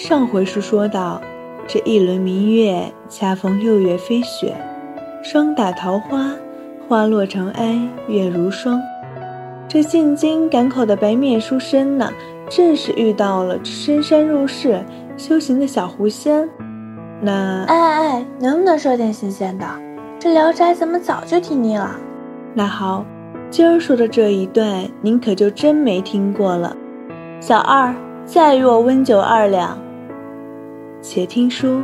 上回书说到，这一轮明月恰逢六月飞雪，霜打桃花，花落长哀月如霜。这进京赶考的白面书生呢，正是遇到了深山入室修行的小狐仙。那哎哎哎，能不能说点新鲜的？这《聊斋》怎么早就听腻了？那好，今儿说的这一段，您可就真没听过了。小二，再与我温酒二两。且听书。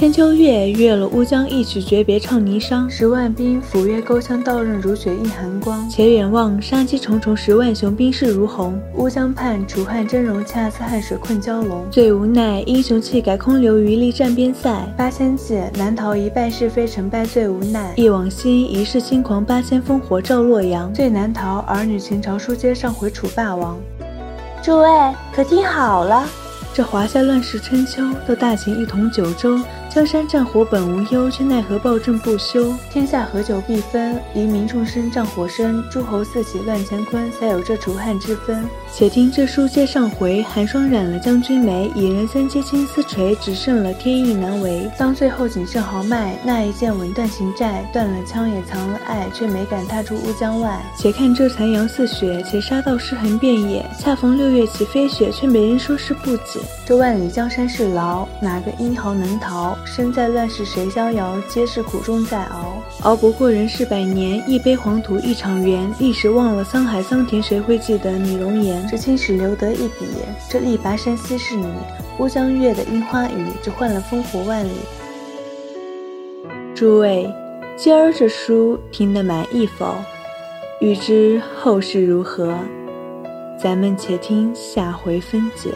千秋月月了乌江一曲诀别唱霓裳，十万兵斧钺钩枪刀刃如雪映寒光。且远望杀机重重，十万雄兵势如虹。乌江畔楚汉峥嵘，恰似汉水困蛟龙。最无奈英雄气概空留余力战边塞。八千骑难逃一败是非成败最无奈。忆往昔一世轻狂，八千烽火照洛阳。最难逃儿女情长，书接上回楚霸王。诸位可听好了，这华夏乱世春秋，都大秦一统九州。江山战火本无忧，却奈何暴政不休。天下合久必分，黎民众生战火生。诸侯四起乱乾坤，才有这楚汉之分。且听这书接上回：寒霜染了将军眉，蚁人三阶青丝垂，只剩了天意难违。当最后仅剩豪迈，那一剑稳断情债，断了枪也藏了爱，却没敢踏出乌江外。且看这残阳似血，且杀到尸横遍野。恰逢六月起飞雪，却没人说是不解。这万里江山是牢，哪个英豪能逃？身在乱世谁逍遥？皆是苦中在熬。熬不过人世百年，一杯黄土一场缘。历史忘了沧海桑田，谁会记得你容颜？这青史留得一笔，这力拔山兮是你。乌江月的樱花雨，只换了烽火万里。诸位，今儿这书听得满意否？欲知后事如何，咱们且听下回分解。